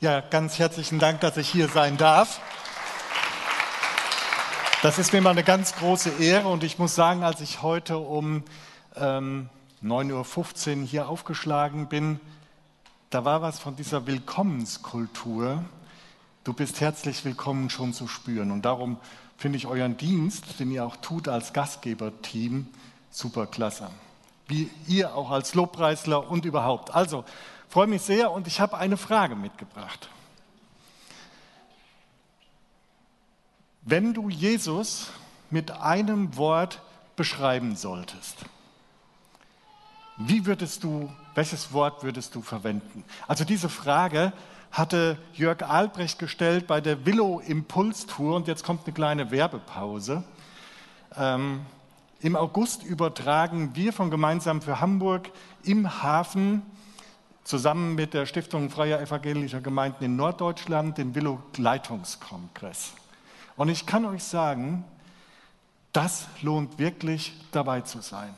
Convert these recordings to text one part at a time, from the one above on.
Ja, ganz herzlichen Dank, dass ich hier sein darf. Das ist mir mal eine ganz große Ehre und ich muss sagen, als ich heute um ähm, 9.15 Uhr hier aufgeschlagen bin, da war was von dieser Willkommenskultur. Du bist herzlich willkommen schon zu spüren. Und darum finde ich euren Dienst, den ihr auch tut als Gastgeberteam, super klasse. Wie ihr auch als Lobpreisler und überhaupt. Also, freue mich sehr und ich habe eine Frage mitgebracht. Wenn du Jesus mit einem Wort beschreiben solltest, wie würdest du, welches Wort würdest du verwenden? Also diese Frage hatte Jörg Albrecht gestellt bei der Willow Impulstour und jetzt kommt eine kleine Werbepause. Ähm, Im August übertragen wir von Gemeinsam für Hamburg im Hafen zusammen mit der Stiftung Freier Evangelischer Gemeinden in Norddeutschland den Willow Leitungskongress. Und ich kann euch sagen, das lohnt wirklich dabei zu sein.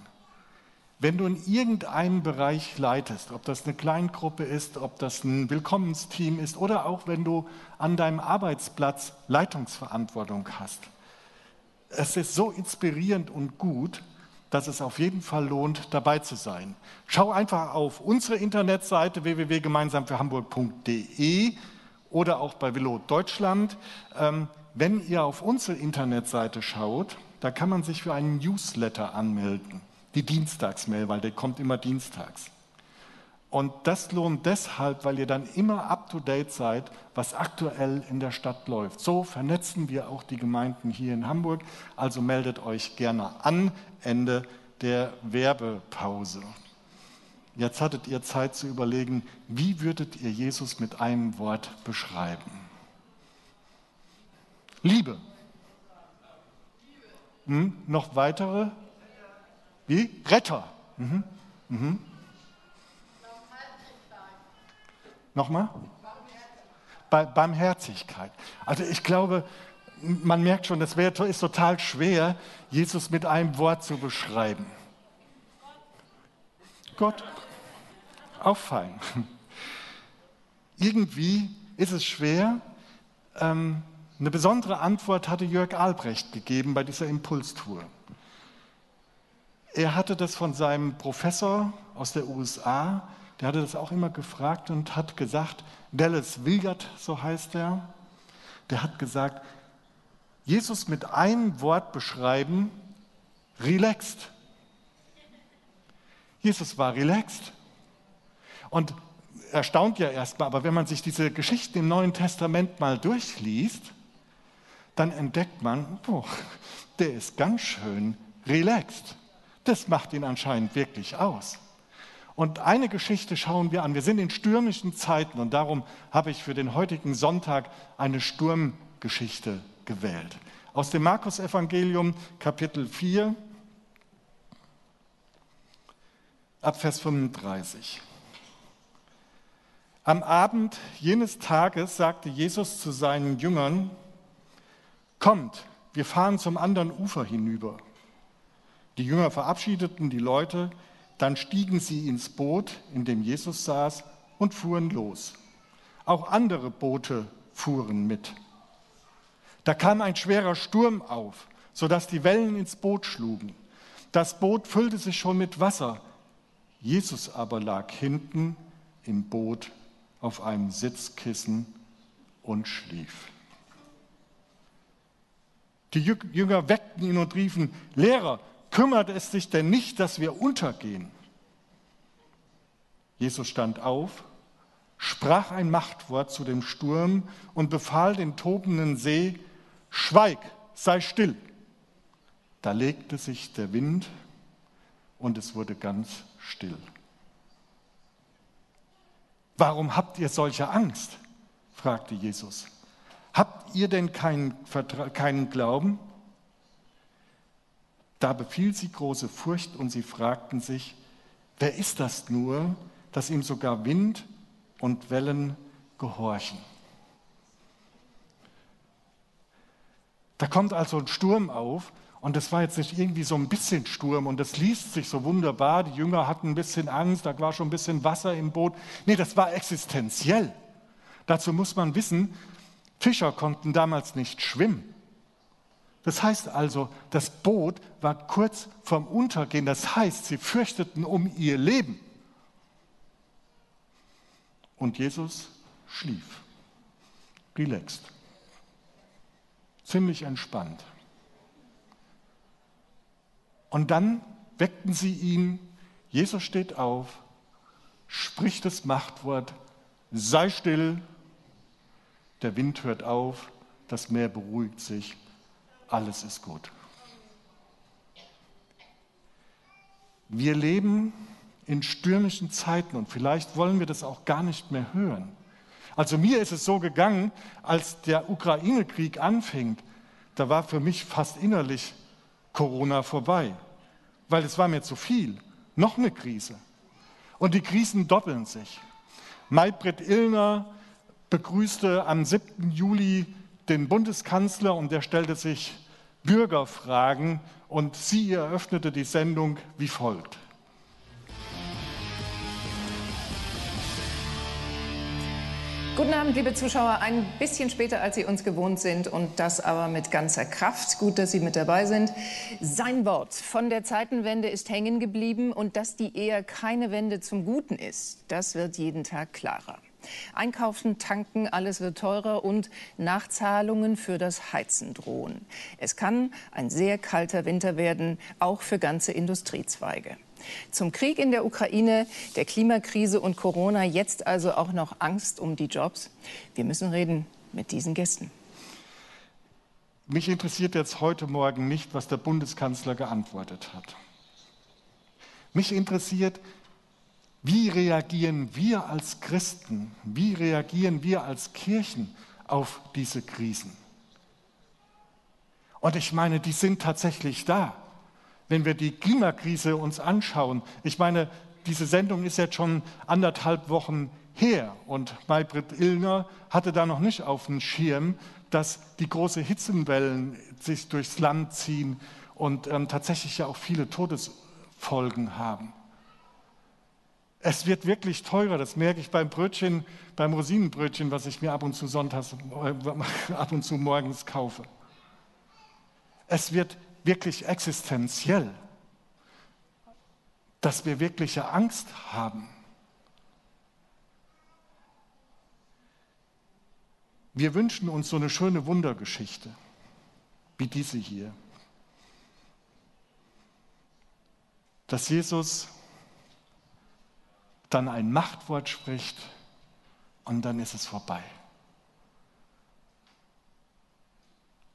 Wenn du in irgendeinem Bereich leitest, ob das eine Kleingruppe ist, ob das ein Willkommensteam ist oder auch wenn du an deinem Arbeitsplatz Leitungsverantwortung hast, es ist so inspirierend und gut, dass es auf jeden Fall lohnt, dabei zu sein. Schau einfach auf unsere Internetseite www.gemeinsamfürhamburg.de oder auch bei Willow Deutschland. Ähm, wenn ihr auf unsere Internetseite schaut, da kann man sich für einen Newsletter anmelden. Die Dienstagsmail, weil der kommt immer dienstags. Und das lohnt deshalb, weil ihr dann immer up-to-date seid, was aktuell in der Stadt läuft. So vernetzen wir auch die Gemeinden hier in Hamburg. Also meldet euch gerne an, Ende der Werbepause. Jetzt hattet ihr Zeit zu überlegen, wie würdet ihr Jesus mit einem Wort beschreiben? Liebe. Hm, noch weitere? Wie? Retter. Mhm. Mhm. Nochmal? Barmherzigkeit. Also ich glaube, man merkt schon, das wäre, ist total schwer, Jesus mit einem Wort zu beschreiben. Gott. Auffallen. Irgendwie ist es schwer. Ähm, eine besondere Antwort hatte Jörg Albrecht gegeben bei dieser Impulstour. Er hatte das von seinem Professor aus der USA der hatte das auch immer gefragt und hat gesagt, Dallas Willard, so heißt er, der hat gesagt, Jesus mit einem Wort beschreiben, relaxed. Jesus war relaxed. Und erstaunt ja erstmal, aber wenn man sich diese Geschichten im Neuen Testament mal durchliest, dann entdeckt man, oh, der ist ganz schön relaxed. Das macht ihn anscheinend wirklich aus. Und eine Geschichte schauen wir an. Wir sind in stürmischen Zeiten und darum habe ich für den heutigen Sonntag eine Sturmgeschichte gewählt. Aus dem Markus-Evangelium, Kapitel 4, ab Vers 35. Am Abend jenes Tages sagte Jesus zu seinen Jüngern, Kommt, wir fahren zum anderen Ufer hinüber. Die Jünger verabschiedeten die Leute, dann stiegen sie ins Boot, in dem Jesus saß, und fuhren los. Auch andere Boote fuhren mit. Da kam ein schwerer Sturm auf, sodass die Wellen ins Boot schlugen. Das Boot füllte sich schon mit Wasser. Jesus aber lag hinten im Boot auf einem Sitzkissen und schlief. Die Jünger weckten ihn und riefen, Lehrer, kümmert es dich denn nicht, dass wir untergehen? Jesus stand auf, sprach ein Machtwort zu dem Sturm und befahl den tobenden See, Schweig, sei still. Da legte sich der Wind und es wurde ganz still. Warum habt ihr solche Angst? fragte Jesus. Habt ihr denn keinen, keinen Glauben? Da befiel sie große Furcht und sie fragten sich, wer ist das nur, dass ihm sogar Wind und Wellen gehorchen? Da kommt also ein Sturm auf und das war jetzt nicht irgendwie so ein bisschen Sturm und das liest sich so wunderbar. Die Jünger hatten ein bisschen Angst, da war schon ein bisschen Wasser im Boot. Nee, das war existenziell. Dazu muss man wissen, Fischer konnten damals nicht schwimmen. Das heißt also, das Boot war kurz vorm Untergehen. Das heißt, sie fürchteten um ihr Leben. Und Jesus schlief, relaxed, ziemlich entspannt. Und dann weckten sie ihn. Jesus steht auf, spricht das Machtwort, sei still. Der Wind hört auf, das Meer beruhigt sich alles ist gut. Wir leben in stürmischen Zeiten und vielleicht wollen wir das auch gar nicht mehr hören. Also mir ist es so gegangen, als der Ukraine-Krieg anfing, da war für mich fast innerlich Corona vorbei, weil es war mir zu viel. Noch eine Krise. Und die Krisen doppeln sich. Maybrit Illner begrüßte am 7. Juli den Bundeskanzler und der stellte sich Bürgerfragen und sie eröffnete die Sendung wie folgt. Guten Abend, liebe Zuschauer. Ein bisschen später, als Sie uns gewohnt sind und das aber mit ganzer Kraft. Gut, dass Sie mit dabei sind. Sein Wort von der Zeitenwende ist hängen geblieben und dass die eher keine Wende zum Guten ist, das wird jeden Tag klarer. Einkaufen, tanken, alles wird teurer und Nachzahlungen für das Heizen drohen. Es kann ein sehr kalter Winter werden, auch für ganze Industriezweige. Zum Krieg in der Ukraine, der Klimakrise und Corona jetzt also auch noch Angst um die Jobs. Wir müssen reden mit diesen Gästen. Mich interessiert jetzt heute Morgen nicht, was der Bundeskanzler geantwortet hat. Mich interessiert, wie reagieren wir als Christen, wie reagieren wir als Kirchen auf diese Krisen? Und ich meine, die sind tatsächlich da. Wenn wir die Klimakrise uns anschauen, ich meine, diese Sendung ist jetzt schon anderthalb Wochen her und Maybrit Illner hatte da noch nicht auf dem Schirm, dass die großen Hitzenwellen sich durchs Land ziehen und ähm, tatsächlich ja auch viele Todesfolgen haben. Es wird wirklich teurer, das merke ich beim Brötchen, beim Rosinenbrötchen, was ich mir ab und zu sonntags, äh, ab und zu morgens kaufe. Es wird wirklich existenziell, dass wir wirkliche Angst haben. Wir wünschen uns so eine schöne Wundergeschichte wie diese hier, dass Jesus dann ein Machtwort spricht und dann ist es vorbei.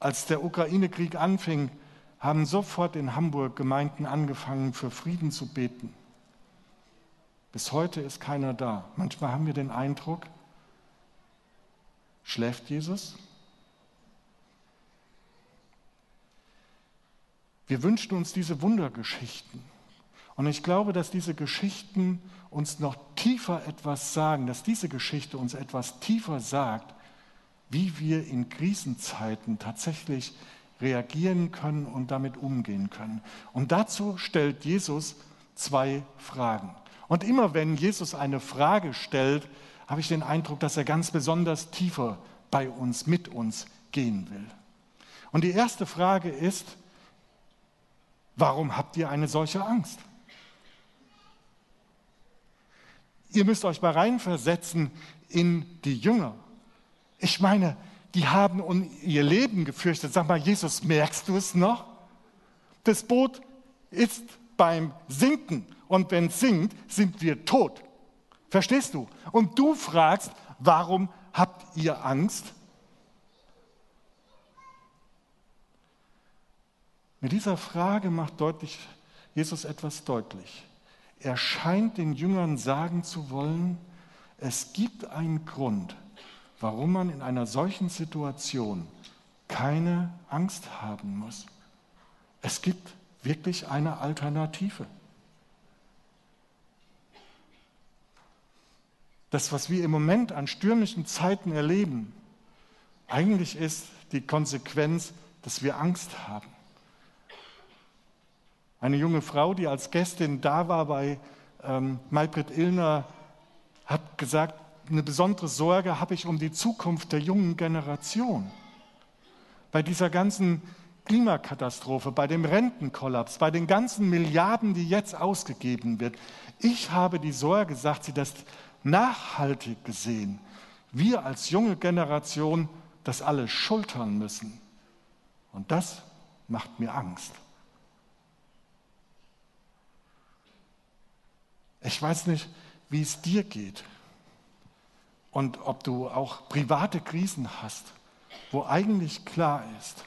Als der Ukraine-Krieg anfing, haben sofort in Hamburg Gemeinden angefangen, für Frieden zu beten. Bis heute ist keiner da. Manchmal haben wir den Eindruck, schläft Jesus? Wir wünschten uns diese Wundergeschichten. Und ich glaube, dass diese Geschichten uns noch tiefer etwas sagen, dass diese Geschichte uns etwas tiefer sagt, wie wir in Krisenzeiten tatsächlich reagieren können und damit umgehen können. Und dazu stellt Jesus zwei Fragen. Und immer wenn Jesus eine Frage stellt, habe ich den Eindruck, dass er ganz besonders tiefer bei uns, mit uns gehen will. Und die erste Frage ist, warum habt ihr eine solche Angst? Ihr müsst euch mal reinversetzen in die Jünger. Ich meine, die haben um ihr Leben gefürchtet. Sag mal, Jesus, merkst du es noch? Das Boot ist beim Sinken und wenn es sinkt, sind wir tot. Verstehst du? Und du fragst, warum habt ihr Angst? Mit dieser Frage macht deutlich, Jesus etwas deutlich. Er scheint den Jüngern sagen zu wollen, es gibt einen Grund, warum man in einer solchen Situation keine Angst haben muss. Es gibt wirklich eine Alternative. Das, was wir im Moment an stürmischen Zeiten erleben, eigentlich ist die Konsequenz, dass wir Angst haben. Eine junge Frau, die als Gästin da war bei ähm, Maybrit Illner, hat gesagt, eine besondere Sorge habe ich um die Zukunft der jungen Generation. Bei dieser ganzen Klimakatastrophe, bei dem Rentenkollaps, bei den ganzen Milliarden, die jetzt ausgegeben wird. Ich habe die Sorge, sagt sie, dass nachhaltig gesehen wir als junge Generation das alles schultern müssen. Und das macht mir Angst. Ich weiß nicht, wie es dir geht und ob du auch private Krisen hast, wo eigentlich klar ist,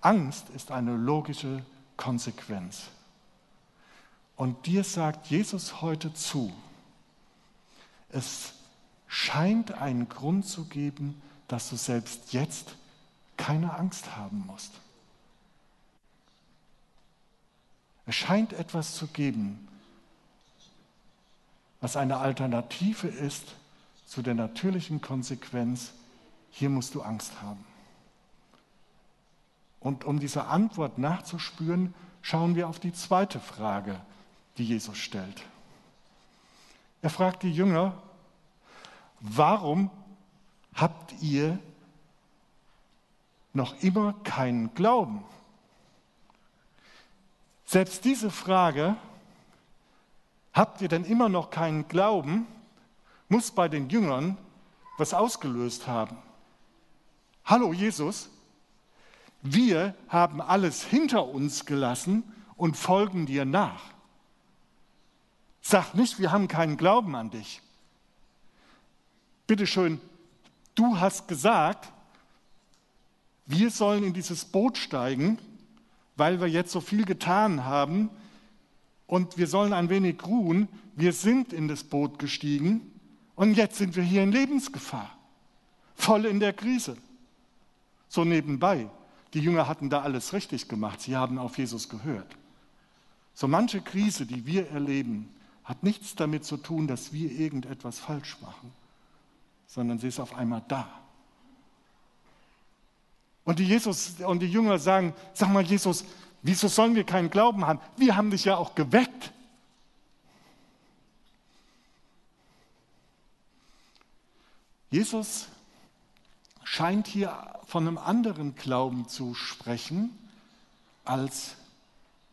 Angst ist eine logische Konsequenz. Und dir sagt Jesus heute zu, es scheint einen Grund zu geben, dass du selbst jetzt keine Angst haben musst. Es scheint etwas zu geben, was eine Alternative ist zu der natürlichen Konsequenz, hier musst du Angst haben. Und um dieser Antwort nachzuspüren, schauen wir auf die zweite Frage, die Jesus stellt. Er fragt die Jünger, warum habt ihr noch immer keinen Glauben? Selbst diese Frage, habt ihr denn immer noch keinen Glauben, muss bei den Jüngern was ausgelöst haben. Hallo Jesus, wir haben alles hinter uns gelassen und folgen dir nach. Sag nicht, wir haben keinen Glauben an dich. Bitte schön, du hast gesagt, wir sollen in dieses Boot steigen, weil wir jetzt so viel getan haben und wir sollen ein wenig ruhen. Wir sind in das Boot gestiegen und jetzt sind wir hier in Lebensgefahr, voll in der Krise. So nebenbei. Die Jünger hatten da alles richtig gemacht. Sie haben auf Jesus gehört. So manche Krise, die wir erleben, hat nichts damit zu tun, dass wir irgendetwas falsch machen, sondern sie ist auf einmal da. Und die, Jesus, und die Jünger sagen, sag mal Jesus, wieso sollen wir keinen Glauben haben? Wir haben dich ja auch geweckt. Jesus scheint hier von einem anderen Glauben zu sprechen, als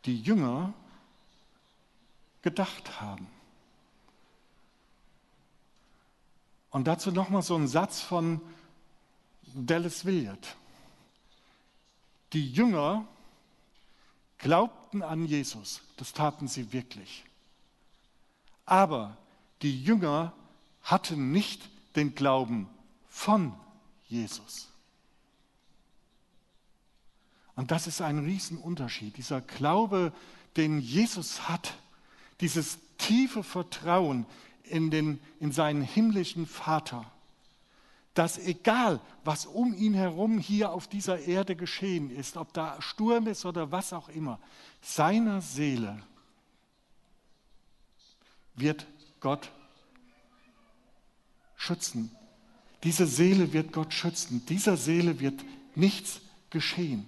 die Jünger gedacht haben. Und dazu nochmal so ein Satz von Dallas Willard. Die Jünger glaubten an Jesus, das taten sie wirklich. Aber die Jünger hatten nicht den Glauben von Jesus. Und das ist ein Riesenunterschied. Dieser Glaube, den Jesus hat, dieses tiefe Vertrauen in, den, in seinen himmlischen Vater, dass egal, was um ihn herum hier auf dieser Erde geschehen ist, ob da Sturm ist oder was auch immer, seiner Seele wird Gott schützen. Diese Seele wird Gott schützen. Dieser Seele wird nichts geschehen.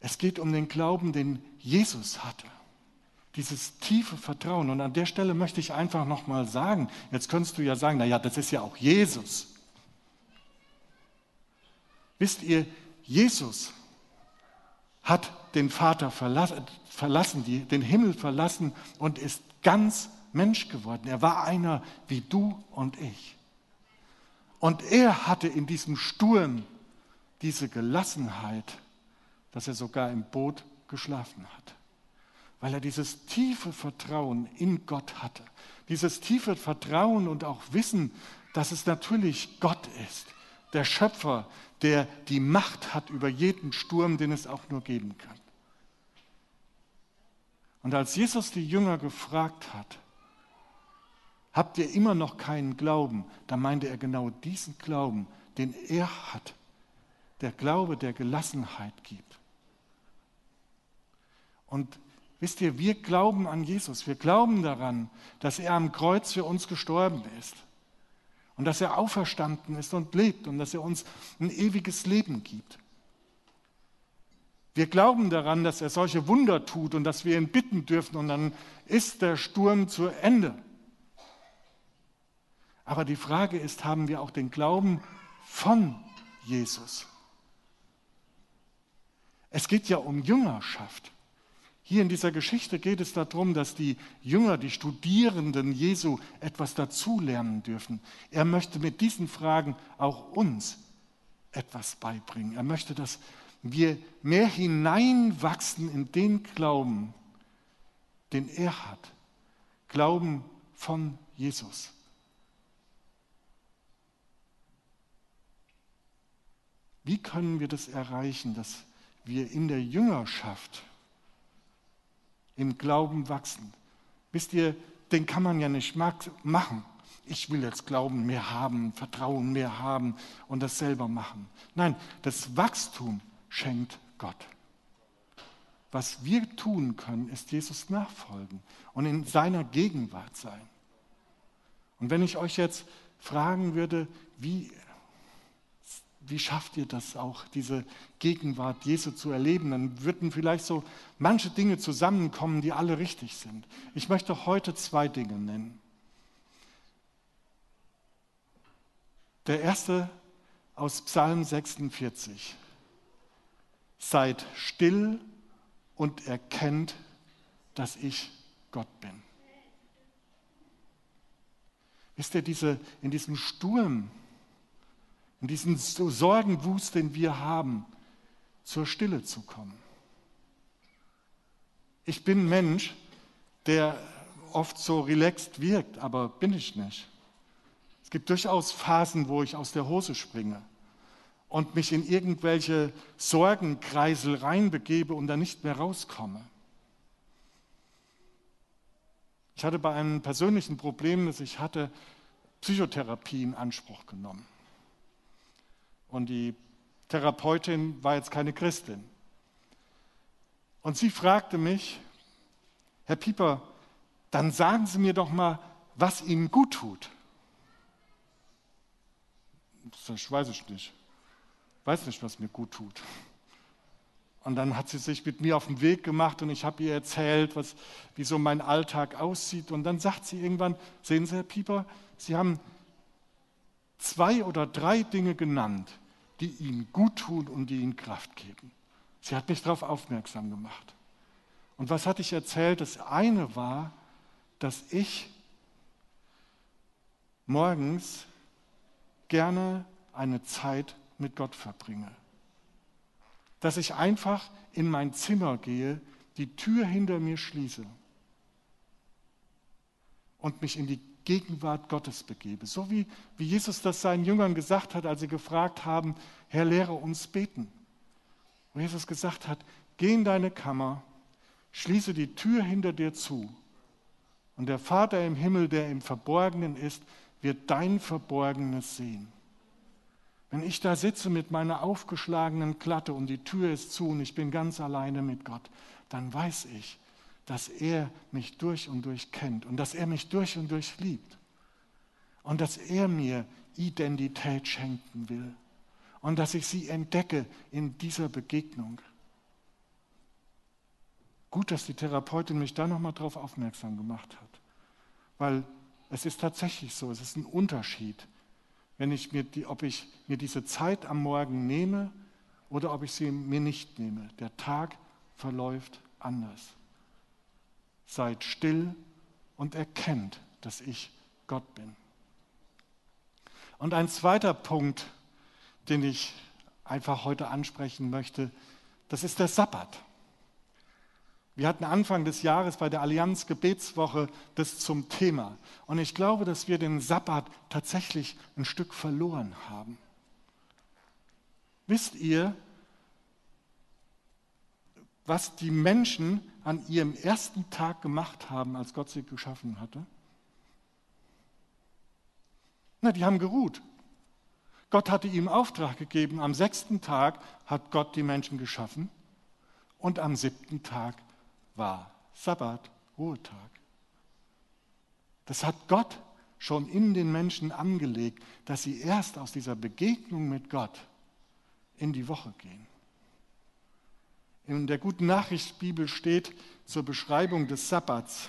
Es geht um den Glauben, den Jesus hatte. Dieses tiefe Vertrauen. Und an der Stelle möchte ich einfach nochmal sagen, jetzt könntest du ja sagen, naja, das ist ja auch Jesus. Wisst ihr, Jesus hat den Vater verlassen, den Himmel verlassen und ist ganz Mensch geworden. Er war einer wie du und ich. Und er hatte in diesem Sturm diese Gelassenheit, dass er sogar im Boot geschlafen hat. Weil er dieses tiefe Vertrauen in Gott hatte. Dieses tiefe Vertrauen und auch Wissen, dass es natürlich Gott ist, der Schöpfer, der die Macht hat über jeden Sturm, den es auch nur geben kann. Und als Jesus die Jünger gefragt hat, habt ihr immer noch keinen Glauben, da meinte er genau diesen Glauben, den er hat, der Glaube, der Gelassenheit gibt. Und wisst ihr, wir glauben an Jesus. Wir glauben daran, dass er am Kreuz für uns gestorben ist. Und dass er auferstanden ist und lebt und dass er uns ein ewiges Leben gibt. Wir glauben daran, dass er solche Wunder tut und dass wir ihn bitten dürfen und dann ist der Sturm zu Ende. Aber die Frage ist, haben wir auch den Glauben von Jesus? Es geht ja um Jüngerschaft. Hier in dieser Geschichte geht es darum, dass die Jünger, die Studierenden Jesu etwas dazulernen dürfen. Er möchte mit diesen Fragen auch uns etwas beibringen. Er möchte, dass wir mehr hineinwachsen in den Glauben, den er hat. Glauben von Jesus. Wie können wir das erreichen, dass wir in der Jüngerschaft im Glauben wachsen? Wisst ihr, den kann man ja nicht machen. Ich will jetzt Glauben mehr haben, Vertrauen mehr haben und das selber machen. Nein, das Wachstum schenkt Gott. Was wir tun können, ist Jesus nachfolgen und in seiner Gegenwart sein. Und wenn ich euch jetzt fragen würde, wie, wie schafft ihr das auch, diese Gegenwart Jesu zu erleben, dann würden vielleicht so manche Dinge zusammenkommen, die alle richtig sind. Ich möchte heute zwei Dinge nennen. Der erste aus Psalm 46. Seid still und erkennt, dass ich Gott bin. Wisst ihr, diese, in diesem Sturm, in diesem Sorgenwust, den wir haben, zur Stille zu kommen. Ich bin Mensch, der oft so relaxed wirkt, aber bin ich nicht. Es gibt durchaus Phasen, wo ich aus der Hose springe und mich in irgendwelche Sorgenkreisel reinbegebe und dann nicht mehr rauskomme. Ich hatte bei einem persönlichen Problem, das ich hatte, Psychotherapie in Anspruch genommen. Und die Therapeutin war jetzt keine Christin. Und sie fragte mich, Herr Pieper, dann sagen Sie mir doch mal, was Ihnen gut tut. Das weiß ich nicht weiß nicht, was mir gut tut. Und dann hat sie sich mit mir auf den Weg gemacht und ich habe ihr erzählt, was, wie so mein Alltag aussieht. Und dann sagt sie irgendwann, sehen Sie, Herr Pieper, Sie haben zwei oder drei Dinge genannt, die Ihnen gut tun und die Ihnen Kraft geben. Sie hat mich darauf aufmerksam gemacht. Und was hatte ich erzählt? Das eine war, dass ich morgens gerne eine Zeit mit Gott verbringe. Dass ich einfach in mein Zimmer gehe, die Tür hinter mir schließe und mich in die Gegenwart Gottes begebe. So wie, wie Jesus das seinen Jüngern gesagt hat, als sie gefragt haben, Herr, lehre uns beten. Wo Jesus gesagt hat, geh in deine Kammer, schließe die Tür hinter dir zu und der Vater im Himmel, der im Verborgenen ist, wird dein Verborgenes sehen. Wenn ich da sitze mit meiner aufgeschlagenen Klatte und die Tür ist zu und ich bin ganz alleine mit Gott, dann weiß ich, dass er mich durch und durch kennt und dass er mich durch und durch liebt und dass er mir Identität schenken will und dass ich sie entdecke in dieser Begegnung. Gut, dass die Therapeutin mich da nochmal drauf aufmerksam gemacht hat, weil es ist tatsächlich so, es ist ein Unterschied, wenn ich mir die, ob ich mir diese Zeit am Morgen nehme oder ob ich sie mir nicht nehme. Der Tag verläuft anders. Seid still und erkennt, dass ich Gott bin. Und ein zweiter Punkt, den ich einfach heute ansprechen möchte, das ist der Sabbat. Wir hatten Anfang des Jahres bei der Allianz Gebetswoche das zum Thema. Und ich glaube, dass wir den Sabbat tatsächlich ein Stück verloren haben. Wisst ihr, was die Menschen an ihrem ersten Tag gemacht haben, als Gott sie geschaffen hatte? Na, die haben geruht. Gott hatte ihm Auftrag gegeben, am sechsten Tag hat Gott die Menschen geschaffen und am siebten Tag war Sabbat, Ruhetag. Das hat Gott schon in den Menschen angelegt, dass sie erst aus dieser Begegnung mit Gott in die Woche gehen. In der Guten Nachricht Bibel steht zur Beschreibung des Sabbats.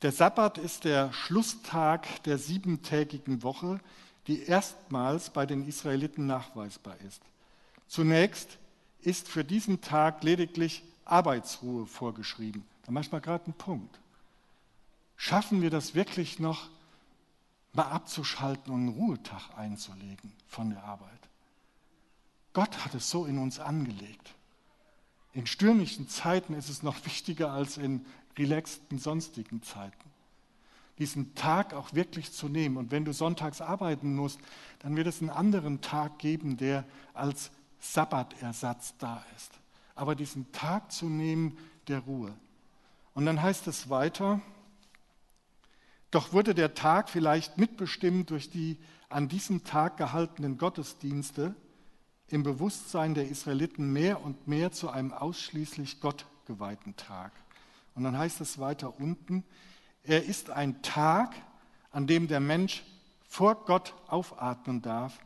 Der Sabbat ist der Schlusstag der siebentägigen Woche, die erstmals bei den Israeliten nachweisbar ist. Zunächst ist für diesen Tag lediglich Arbeitsruhe vorgeschrieben. Da manchmal gerade ein Punkt. Schaffen wir das wirklich noch, mal abzuschalten und einen Ruhetag einzulegen von der Arbeit? Gott hat es so in uns angelegt. In stürmischen Zeiten ist es noch wichtiger als in relaxten sonstigen Zeiten. Diesen Tag auch wirklich zu nehmen. Und wenn du sonntags arbeiten musst, dann wird es einen anderen Tag geben, der als Sabbatersatz da ist. Aber diesen Tag zu nehmen der Ruhe. Und dann heißt es weiter, doch wurde der Tag vielleicht mitbestimmt durch die an diesem Tag gehaltenen Gottesdienste im Bewusstsein der Israeliten mehr und mehr zu einem ausschließlich Gott geweihten Tag. Und dann heißt es weiter unten, er ist ein Tag, an dem der Mensch vor Gott aufatmen darf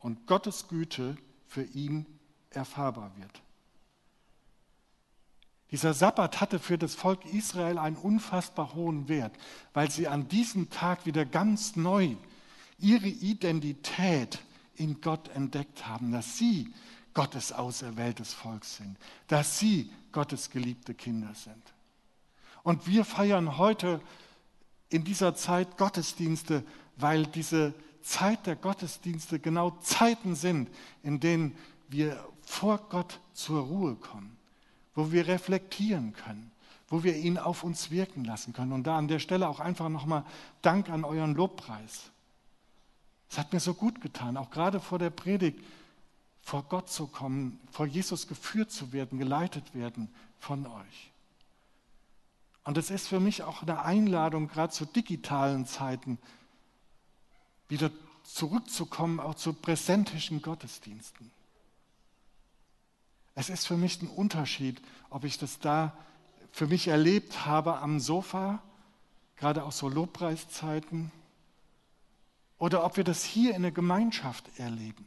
und Gottes Güte für ihn erfahrbar wird. Dieser Sabbat hatte für das Volk Israel einen unfassbar hohen Wert, weil sie an diesem Tag wieder ganz neu ihre Identität in Gott entdeckt haben, dass sie Gottes auserwähltes Volk sind, dass sie Gottes geliebte Kinder sind. Und wir feiern heute in dieser Zeit Gottesdienste, weil diese Zeit der Gottesdienste genau Zeiten sind, in denen wir vor Gott zur Ruhe kommen, wo wir reflektieren können, wo wir ihn auf uns wirken lassen können. Und da an der Stelle auch einfach nochmal Dank an euren Lobpreis. Es hat mir so gut getan, auch gerade vor der Predigt, vor Gott zu kommen, vor Jesus geführt zu werden, geleitet werden von euch. Und es ist für mich auch eine Einladung, gerade zu digitalen Zeiten, wieder zurückzukommen, auch zu präsentischen Gottesdiensten. Es ist für mich ein Unterschied, ob ich das da für mich erlebt habe am Sofa, gerade auch so Lobpreiszeiten, oder ob wir das hier in der Gemeinschaft erleben.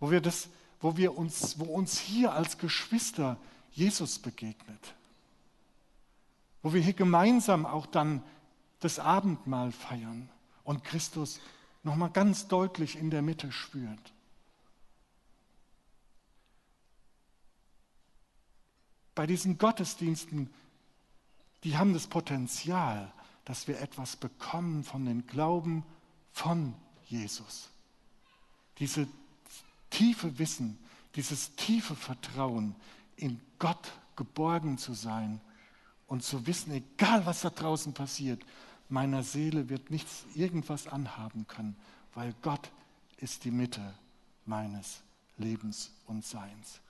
Wo wir das wo, wir uns, wo uns hier als Geschwister Jesus begegnet. Wo wir hier gemeinsam auch dann das Abendmahl feiern und Christus nochmal ganz deutlich in der Mitte spürt. Bei diesen Gottesdiensten, die haben das Potenzial, dass wir etwas bekommen von den Glauben von Jesus. Diese tiefe Wissen, dieses tiefe Vertrauen, in Gott geborgen zu sein und zu wissen, egal was da draußen passiert, meiner Seele wird nichts irgendwas anhaben können, weil Gott ist die Mitte meines Lebens und Seins.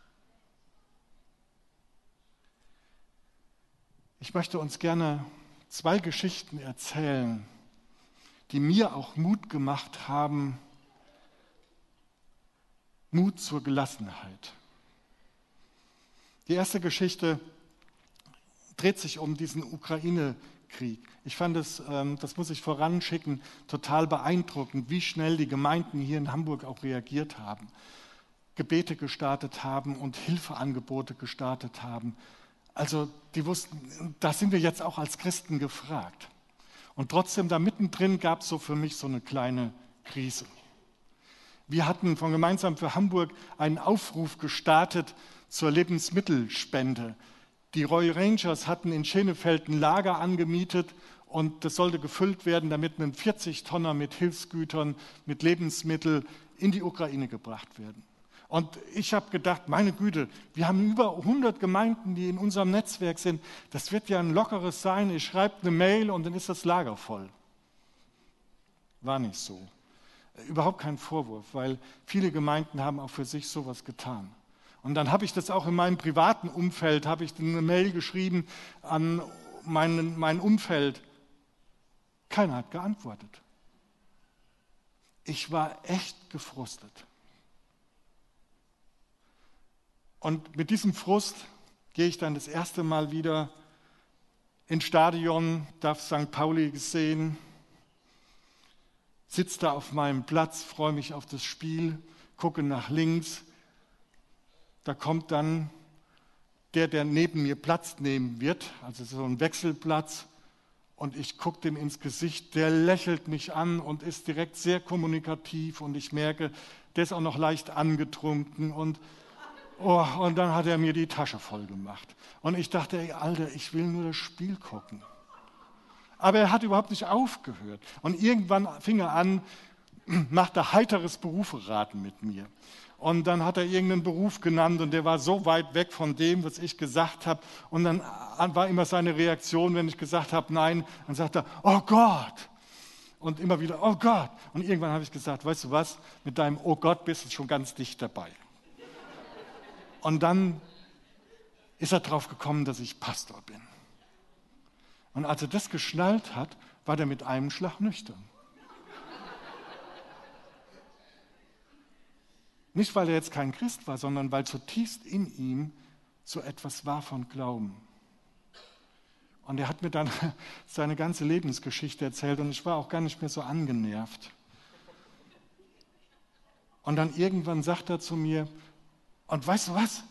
Ich möchte uns gerne zwei Geschichten erzählen, die mir auch Mut gemacht haben, Mut zur Gelassenheit. Die erste Geschichte dreht sich um diesen Ukraine-Krieg. Ich fand es, ähm, das muss ich voranschicken, total beeindruckend, wie schnell die Gemeinden hier in Hamburg auch reagiert haben, Gebete gestartet haben und Hilfeangebote gestartet haben. Also die wussten, da sind wir jetzt auch als Christen gefragt. Und trotzdem da mittendrin gab es so für mich so eine kleine Krise. Wir hatten von Gemeinsam für Hamburg einen Aufruf gestartet zur Lebensmittelspende. Die Royal Rangers hatten in Schenefeld ein Lager angemietet und das sollte gefüllt werden, damit ein 40 Tonner mit Hilfsgütern, mit Lebensmitteln in die Ukraine gebracht werden. Und ich habe gedacht, meine Güte, wir haben über 100 Gemeinden, die in unserem Netzwerk sind. Das wird ja ein lockeres sein. Ich schreibe eine Mail und dann ist das Lager voll. War nicht so überhaupt kein Vorwurf, weil viele Gemeinden haben auch für sich sowas getan. Und dann habe ich das auch in meinem privaten Umfeld, habe ich eine Mail geschrieben an mein, mein Umfeld. Keiner hat geantwortet. Ich war echt gefrustet. Und mit diesem Frust gehe ich dann das erste Mal wieder ins Stadion, darf St. Pauli sehen, sitze da auf meinem Platz, freue mich auf das Spiel, gucke nach links. Da kommt dann der, der neben mir Platz nehmen wird, also so ein Wechselplatz. Und ich gucke dem ins Gesicht, der lächelt mich an und ist direkt sehr kommunikativ. Und ich merke, der ist auch noch leicht angetrunken. Und, oh, und dann hat er mir die Tasche voll gemacht. Und ich dachte, ey, Alter, ich will nur das Spiel gucken. Aber er hat überhaupt nicht aufgehört. Und irgendwann fing er an, machte heiteres Beruferaten mit mir. Und dann hat er irgendeinen Beruf genannt und der war so weit weg von dem, was ich gesagt habe. Und dann war immer seine Reaktion, wenn ich gesagt habe, nein, dann sagt er, oh Gott. Und immer wieder, oh Gott. Und irgendwann habe ich gesagt, weißt du was, mit deinem Oh Gott bist du schon ganz dicht dabei. Und dann ist er drauf gekommen, dass ich Pastor bin. Und als er das geschnallt hat, war der mit einem Schlag nüchtern. Nicht, weil er jetzt kein Christ war, sondern weil zutiefst in ihm so etwas war von Glauben. Und er hat mir dann seine ganze Lebensgeschichte erzählt und ich war auch gar nicht mehr so angenervt. Und dann irgendwann sagt er zu mir, und weißt du was?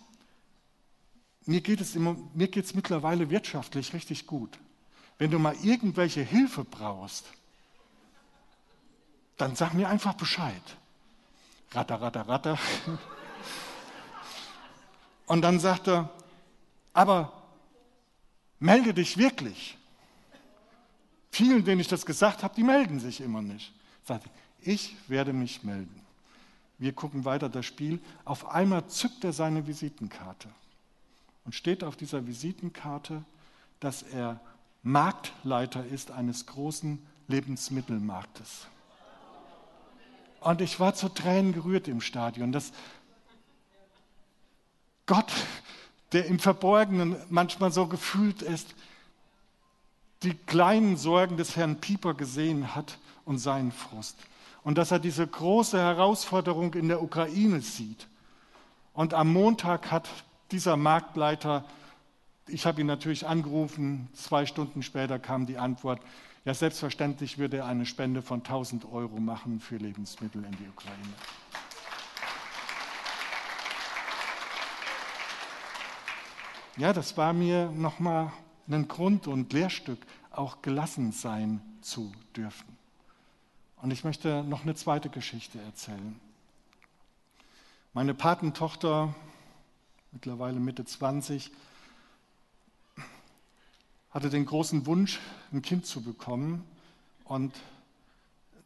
Mir geht es, immer, mir geht es mittlerweile wirtschaftlich richtig gut. Wenn du mal irgendwelche Hilfe brauchst, dann sag mir einfach Bescheid. Ratter, ratter, ratter. Und dann sagt er, aber melde dich wirklich. Vielen, denen ich das gesagt habe, die melden sich immer nicht. Sagt, ich werde mich melden. Wir gucken weiter das Spiel. Auf einmal zückt er seine Visitenkarte und steht auf dieser Visitenkarte, dass er Marktleiter ist eines großen Lebensmittelmarktes. Und ich war zu Tränen gerührt im Stadion, dass Gott, der im Verborgenen manchmal so gefühlt ist, die kleinen Sorgen des Herrn Pieper gesehen hat und seinen Frust. Und dass er diese große Herausforderung in der Ukraine sieht. Und am Montag hat dieser Marktleiter, ich habe ihn natürlich angerufen, zwei Stunden später kam die Antwort, ja, selbstverständlich würde er eine Spende von 1000 Euro machen für Lebensmittel in die Ukraine. Ja, das war mir nochmal ein Grund und Lehrstück, auch gelassen sein zu dürfen. Und ich möchte noch eine zweite Geschichte erzählen. Meine Patentochter, mittlerweile Mitte 20, hatte den großen Wunsch, ein Kind zu bekommen. Und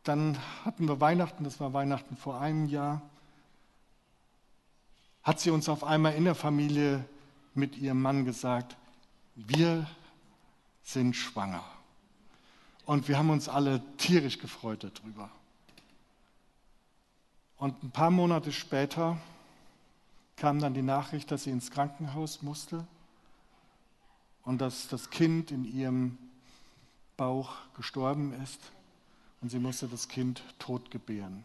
dann hatten wir Weihnachten, das war Weihnachten vor einem Jahr, hat sie uns auf einmal in der Familie mit ihrem Mann gesagt, wir sind schwanger. Und wir haben uns alle tierisch gefreut darüber. Und ein paar Monate später kam dann die Nachricht, dass sie ins Krankenhaus musste und dass das Kind in ihrem Bauch gestorben ist und sie musste das Kind tot gebären.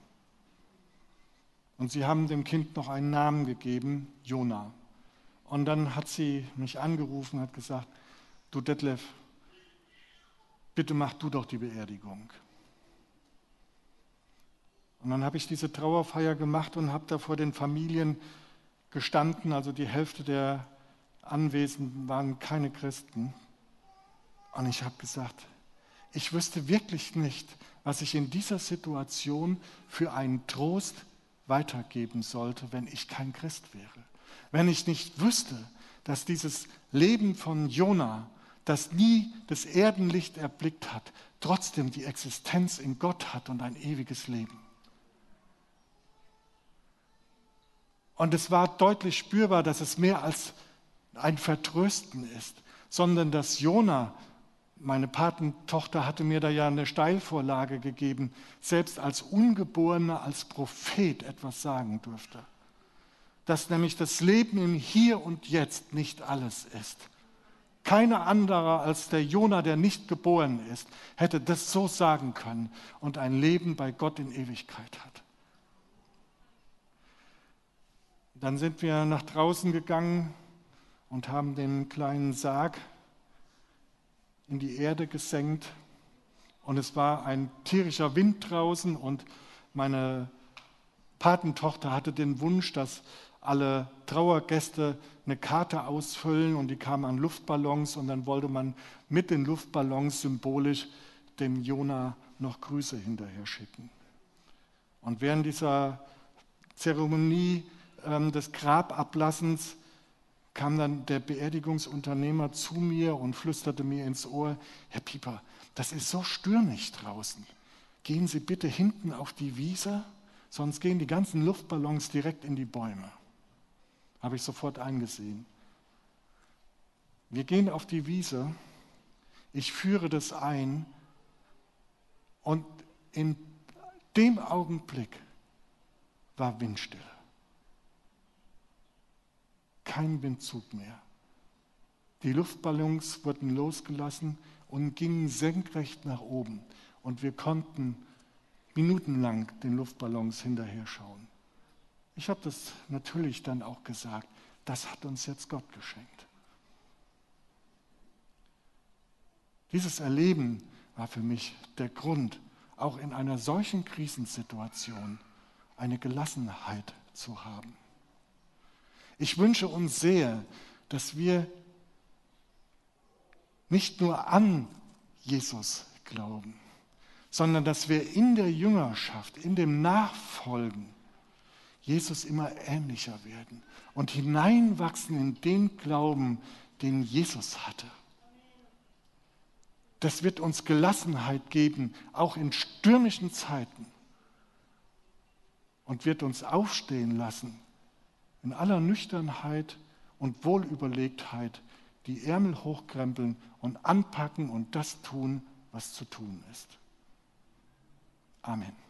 Und sie haben dem Kind noch einen Namen gegeben, Jona. Und dann hat sie mich angerufen und hat gesagt, du Detlef, bitte mach du doch die Beerdigung. Und dann habe ich diese Trauerfeier gemacht und habe da vor den Familien gestanden, also die Hälfte der Anwesenden waren keine Christen. Und ich habe gesagt, ich wüsste wirklich nicht, was ich in dieser Situation für einen Trost weitergeben sollte, wenn ich kein Christ wäre. Wenn ich nicht wüsste, dass dieses Leben von Jona, das nie das Erdenlicht erblickt hat, trotzdem die Existenz in Gott hat und ein ewiges Leben. Und es war deutlich spürbar, dass es mehr als ein Vertrösten ist, sondern dass Jona, meine Patentochter hatte mir da ja eine Steilvorlage gegeben, selbst als Ungeborener, als Prophet etwas sagen durfte. Dass nämlich das Leben im Hier und Jetzt nicht alles ist. Keiner anderer als der Jona, der nicht geboren ist, hätte das so sagen können und ein Leben bei Gott in Ewigkeit hat. Dann sind wir nach draußen gegangen und haben den kleinen Sarg in die Erde gesenkt Und es war ein tierischer Wind draußen und meine Patentochter hatte den Wunsch, dass alle Trauergäste eine Karte ausfüllen und die kamen an Luftballons und dann wollte man mit den Luftballons symbolisch dem Jona noch Grüße hinterher schicken. Und während dieser Zeremonie ähm, des Grabablassens kam dann der Beerdigungsunternehmer zu mir und flüsterte mir ins Ohr, Herr Pieper, das ist so stürmisch draußen. Gehen Sie bitte hinten auf die Wiese, sonst gehen die ganzen Luftballons direkt in die Bäume. Habe ich sofort eingesehen. Wir gehen auf die Wiese, ich führe das ein und in dem Augenblick war Windstille. Kein Windzug mehr. Die Luftballons wurden losgelassen und gingen senkrecht nach oben. Und wir konnten minutenlang den Luftballons hinterher schauen. Ich habe das natürlich dann auch gesagt. Das hat uns jetzt Gott geschenkt. Dieses Erleben war für mich der Grund, auch in einer solchen Krisensituation eine Gelassenheit zu haben. Ich wünsche uns sehr, dass wir nicht nur an Jesus glauben, sondern dass wir in der Jüngerschaft, in dem Nachfolgen Jesus immer ähnlicher werden und hineinwachsen in den Glauben, den Jesus hatte. Das wird uns Gelassenheit geben, auch in stürmischen Zeiten und wird uns aufstehen lassen in aller Nüchternheit und Wohlüberlegtheit die Ärmel hochkrempeln und anpacken und das tun, was zu tun ist. Amen.